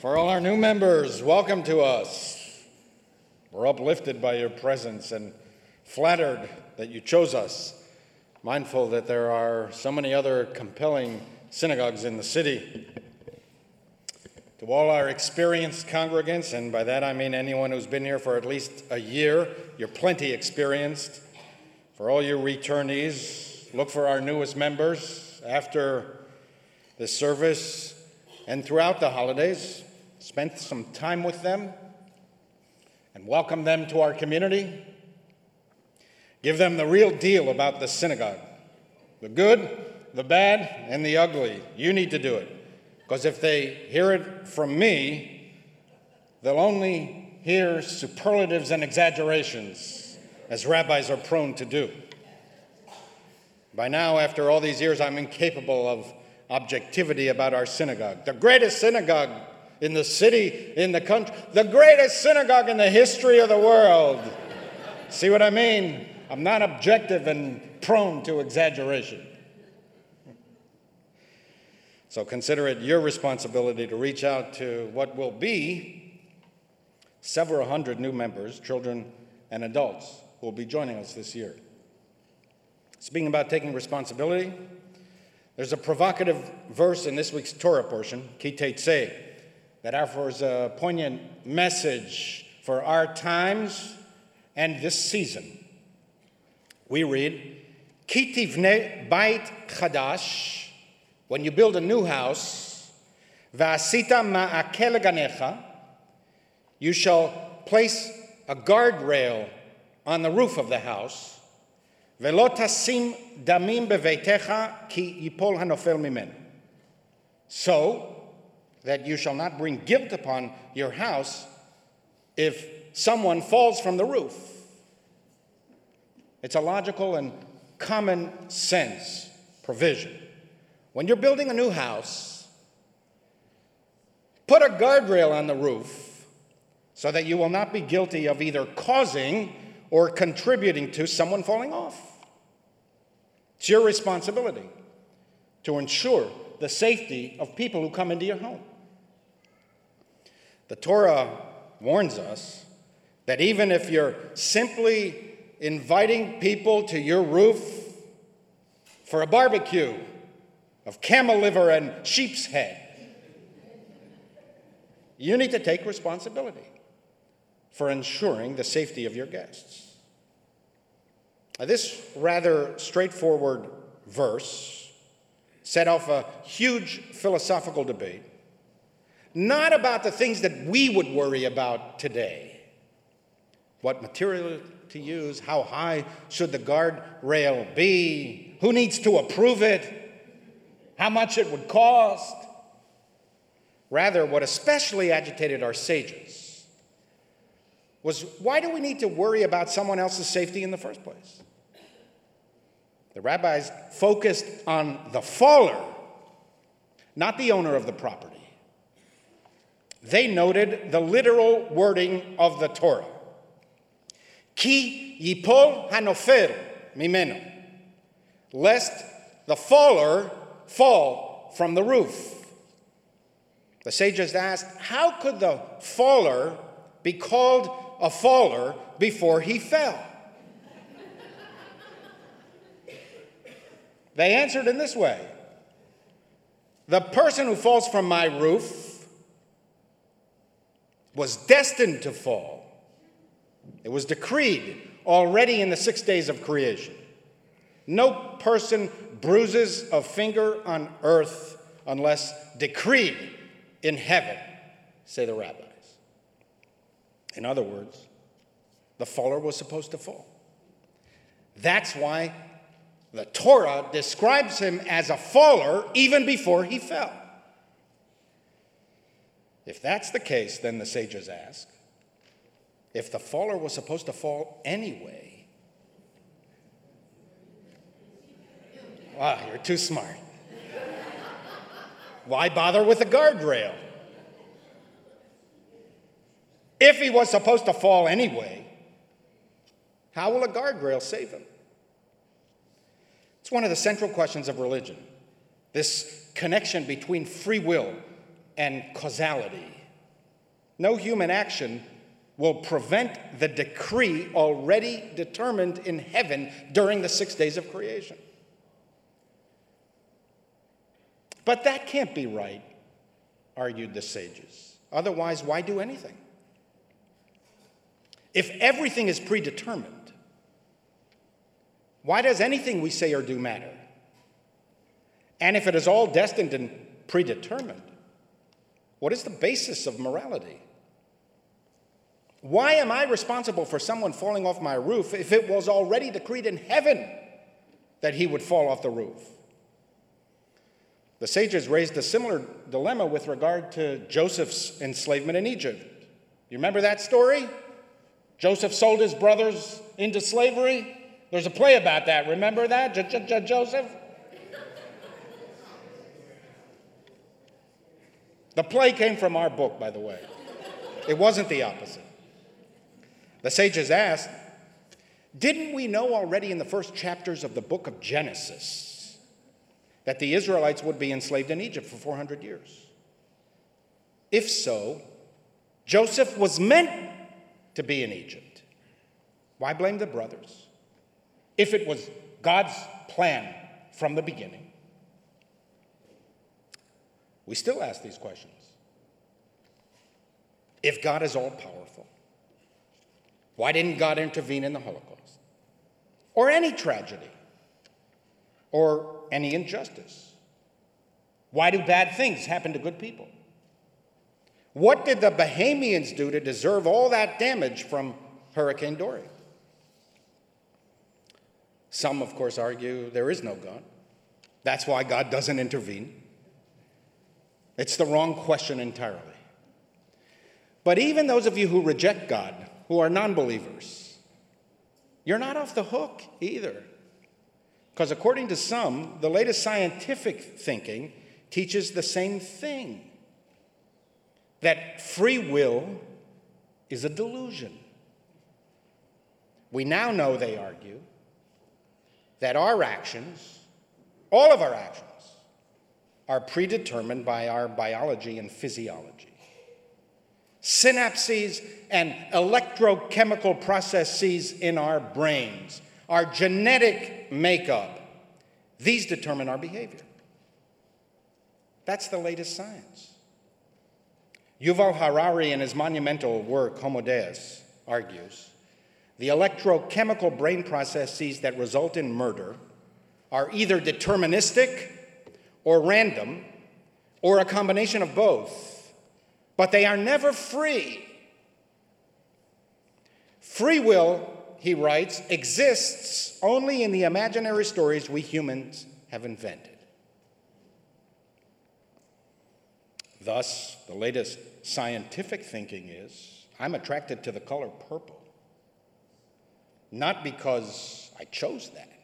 For all our new members, welcome to us. We're uplifted by your presence and flattered that you chose us, mindful that there are so many other compelling synagogues in the city. To all our experienced congregants, and by that I mean anyone who's been here for at least a year, you're plenty experienced. For all you returnees, look for our newest members after this service and throughout the holidays. Spend some time with them and welcome them to our community. Give them the real deal about the synagogue the good, the bad, and the ugly. You need to do it. Because if they hear it from me, they'll only hear superlatives and exaggerations, as rabbis are prone to do. By now, after all these years, I'm incapable of objectivity about our synagogue. The greatest synagogue in the city, in the country, the greatest synagogue in the history of the world. See what I mean? I'm not objective and prone to exaggeration. So consider it your responsibility to reach out to what will be several hundred new members, children and adults, who will be joining us this year. Speaking about taking responsibility, there's a provocative verse in this week's Torah portion, Ki Teitzei, that offers a poignant message for our times and this season. We read, Ki tivne bait chadash, when you build a new house, va'asita ma'akel ganecha, you shall place a guardrail on the roof of the house, ולא תשים דמים בביתך כי ייפול הנופל ממנו. So that you shall not bring guilt upon your house if someone falls from the roof. It's a logical and common sense provision. When you're building a new house, put a guardrail on the roof so that you will not be guilty of either causing or contributing to someone falling off. It's your responsibility to ensure the safety of people who come into your home. The Torah warns us that even if you're simply inviting people to your roof for a barbecue of camel liver and sheep's head, you need to take responsibility for ensuring the safety of your guests. Now, this rather straightforward verse set off a huge philosophical debate not about the things that we would worry about today. What material to use? How high should the guardrail be? Who needs to approve it? How much it would cost? Rather, what especially agitated our sages was why do we need to worry about someone else's safety in the first place? The rabbis focused on the faller, not the owner of the property. They noted the literal wording of the Torah. Ki yipol hanofel mimeno, lest the faller fall from the roof. The sages asked, how could the faller be called a faller before he fell? they answered in this way The person who falls from my roof was destined to fall. It was decreed already in the six days of creation. No person bruises a finger on earth unless decreed in heaven, say the rabbis. In other words, the faller was supposed to fall. That's why the Torah describes him as a faller even before he fell. If that's the case, then the sages ask, if the faller was supposed to fall anyway, wow, you're too smart. Why bother with a guardrail? If he was supposed to fall anyway, how will a guardrail save him? It's one of the central questions of religion this connection between free will and causality. no human action will prevent the decree already determined in heaven during the six days of creation. But that can't be right, argued the sages. Otherwise, why do anything? If everything is predetermined, why does anything we say or do matter? And if it is all destined and predetermined, what is the basis of morality? Why am I responsible for someone falling off my roof if it was already decreed in heaven that he would fall off the roof? The sages raised a similar dilemma with regard to Joseph's enslavement in Egypt. You remember that story? Joseph sold his brothers into slavery. There's a play about that. Remember that? Joseph? The play came from our book, by the way. It wasn't the opposite. The sages asked, Didn't we know already in the first chapters of the book of Genesis that the Israelites would be enslaved in Egypt for 400 years? If so, Joseph was meant to be in Egypt. Why blame the brothers? If it was God's plan from the beginning. We still ask these questions. If God is all powerful, why didn't God intervene in the Holocaust? Or any tragedy? Or any injustice? Why do bad things happen to good people? What did the Bahamians do to deserve all that damage from Hurricane Dorian? Some, of course, argue there is no God. That's why God doesn't intervene. It's the wrong question entirely. But even those of you who reject God who are non believers, you're not off the hook either. Because according to some, the latest scientific thinking teaches the same thing that free will is a delusion. We now know, they argue, that our actions, all of our actions, are predetermined by our biology and physiology synapses and electrochemical processes in our brains, our genetic makeup. These determine our behavior. That's the latest science. Yuval Harari, in his monumental work, Homo Deus, argues the electrochemical brain processes that result in murder are either deterministic or random or a combination of both but they are never free. Free will, he writes, exists only in the imaginary stories we humans have invented. Thus, the latest scientific thinking is I'm attracted to the color purple, not because I chose that,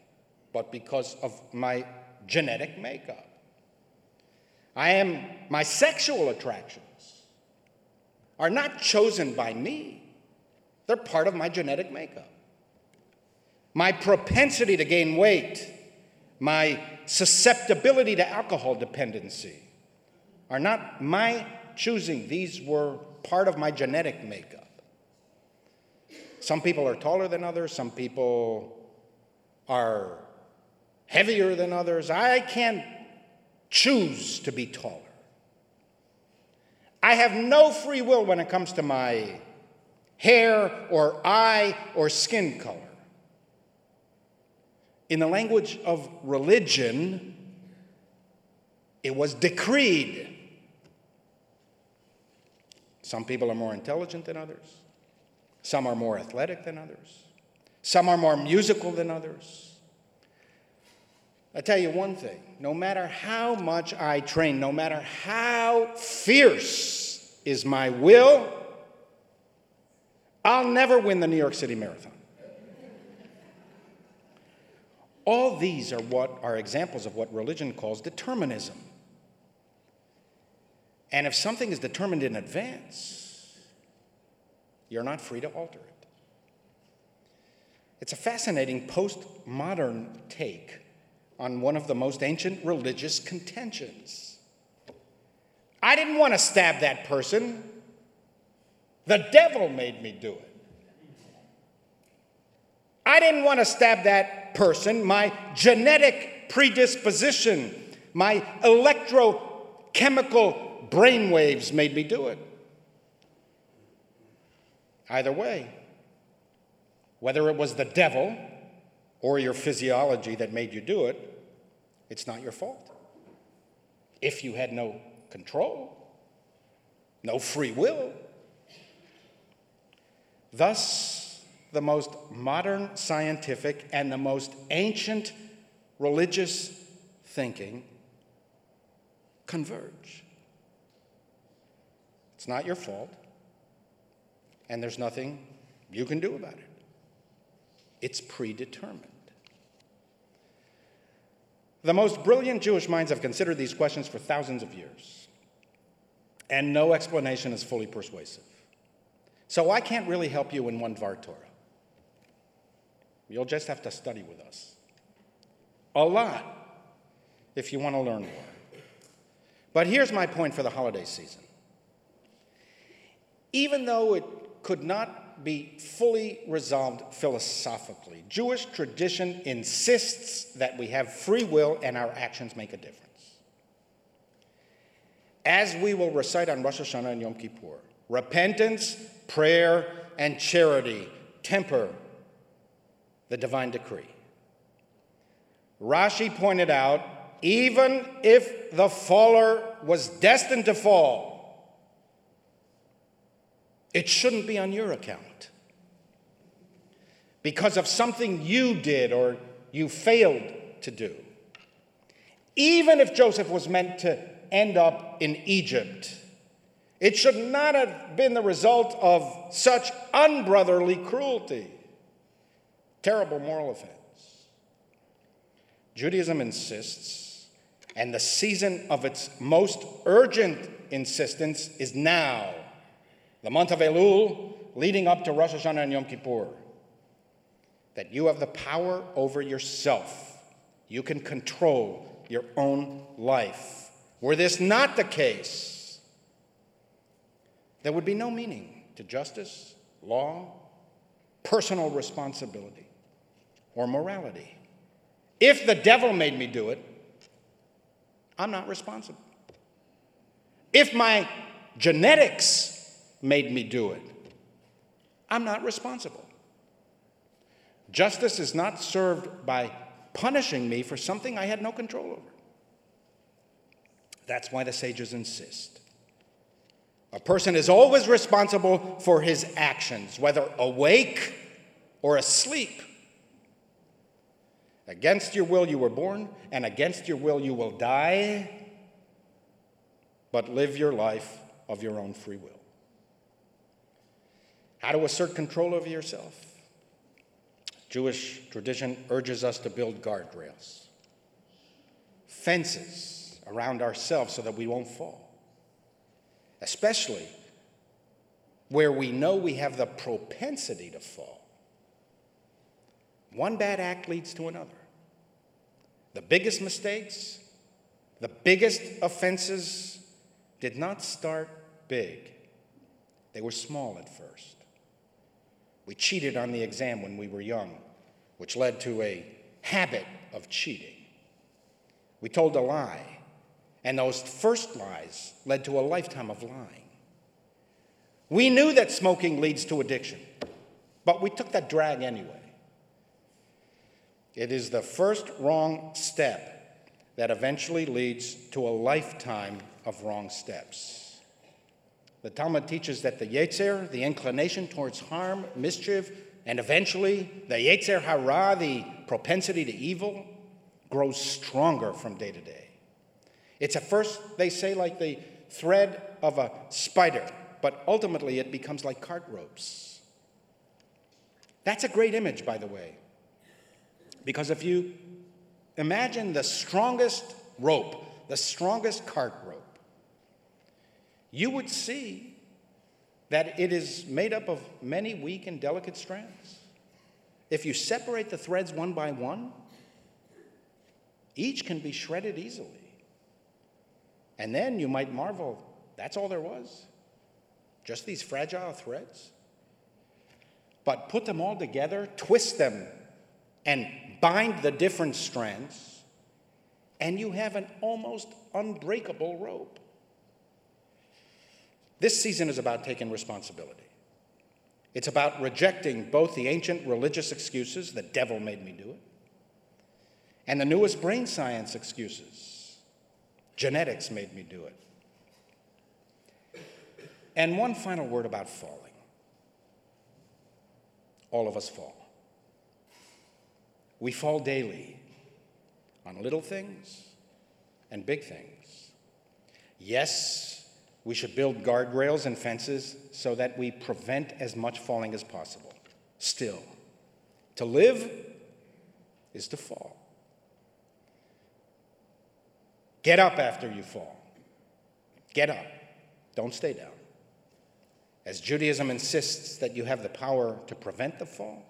but because of my genetic makeup. I am my sexual attractions are not chosen by me, they're part of my genetic makeup. My propensity to gain weight, my susceptibility to alcohol dependency are not my choosing. These were part of my genetic makeup. Some people are taller than others, some people are heavier than others. I can't choose to be taller. I have no free will when it comes to my hair or eye or skin color. In the language of religion, it was decreed. Some people are more intelligent than others. Some are more athletic than others. Some are more musical than others. I tell you one thing no matter how much I train, no matter how fierce is my will, I'll never win the New York City Marathon. All these are what are examples of what religion calls determinism. And if something is determined in advance, you're not free to alter it. It's a fascinating postmodern take on one of the most ancient religious contentions. I didn't want to stab that person. The devil made me do it. I didn't want to stab that person. My genetic predisposition, my electrochemical brainwaves made me do it. Either way, whether it was the devil or your physiology that made you do it, it's not your fault. If you had no control, no free will. Thus, the most modern scientific and the most ancient religious thinking converge. It's not your fault, and there's nothing you can do about it. It's predetermined. The most brilliant Jewish minds have considered these questions for thousands of years, and no explanation is fully persuasive. So I can't really help you in one Dvar Torah. You'll just have to study with us. A lot, if you want to learn more. But here's my point for the holiday season. Even though it could not be fully resolved philosophically. Jewish tradition insists that we have free will and our actions make a difference. As we will recite on Rosh Hashanah and Yom Kippur, repentance, prayer, and charity temper the divine decree. Rashi pointed out even if the faller was destined to fall, it shouldn't be on your account because of something you did or you failed to do. Even if Joseph was meant to end up in Egypt, it should not have been the result of such unbrotherly cruelty. Terrible moral offense. Judaism insists, and the season of its most urgent insistence is now the month of Elul, leading up to Rosh Hashanah and Yom Kippur, that you have the power over yourself. You can control your own life. Were this not the case, there would be no meaning to justice, law, personal responsibility, or morality. If the devil made me do it, I'm not responsible. If my genetics made me do it. I'm not responsible. Justice is not served by punishing me for something I had no control over. That's why the sages insist. A person is always responsible for his actions, whether awake or asleep. Against your will you were born, and against your will you will die, but live your life of your own free will. How to assert control over yourself? Jewish tradition urges us to build guardrails, fences around ourselves so that we won't fall, especially where we know we have the propensity to fall. One bad act leads to another. The biggest mistakes, the biggest offenses did not start big, they were small at first. We cheated on the exam when we were young, which led to a habit of cheating. We told a lie, and those first lies led to a lifetime of lying. We knew that smoking leads to addiction, but we took that drag anyway. It is the first wrong step that eventually leads to a lifetime of wrong steps. The Talmud teaches that the Yetzer, the inclination towards harm, mischief, and eventually the Yetzer Hara, the propensity to evil, grows stronger from day to day. It's at first, they say, like the thread of a spider, but ultimately it becomes like cart ropes. That's a great image, by the way, because if you imagine the strongest rope, the strongest cart rope, you would see that it is made up of many weak and delicate strands. If you separate the threads one by one, each can be shredded easily. And then you might marvel, that's all there was? just these fragile threads. But put them all together, twist them, and bind the different strands, and you have an almost unbreakable rope. This season is about taking responsibility. It's about rejecting both the ancient religious excuses, the devil made me do it, and the newest brain science excuses, genetics made me do it. And one final word about falling. All of us fall. We fall daily on little things and big things. Yes, we should build guardrails and fences so that we prevent as much falling as possible. Still, to live is to fall. Get up after you fall. Get up. Don't stay down. As Judaism insists that you have the power to prevent the fall,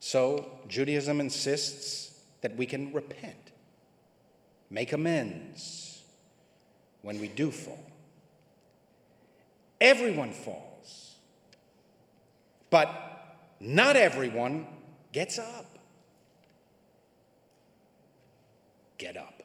so Judaism insists that we can repent, make amends when we do fall. Everyone falls, but not everyone gets up. Get up.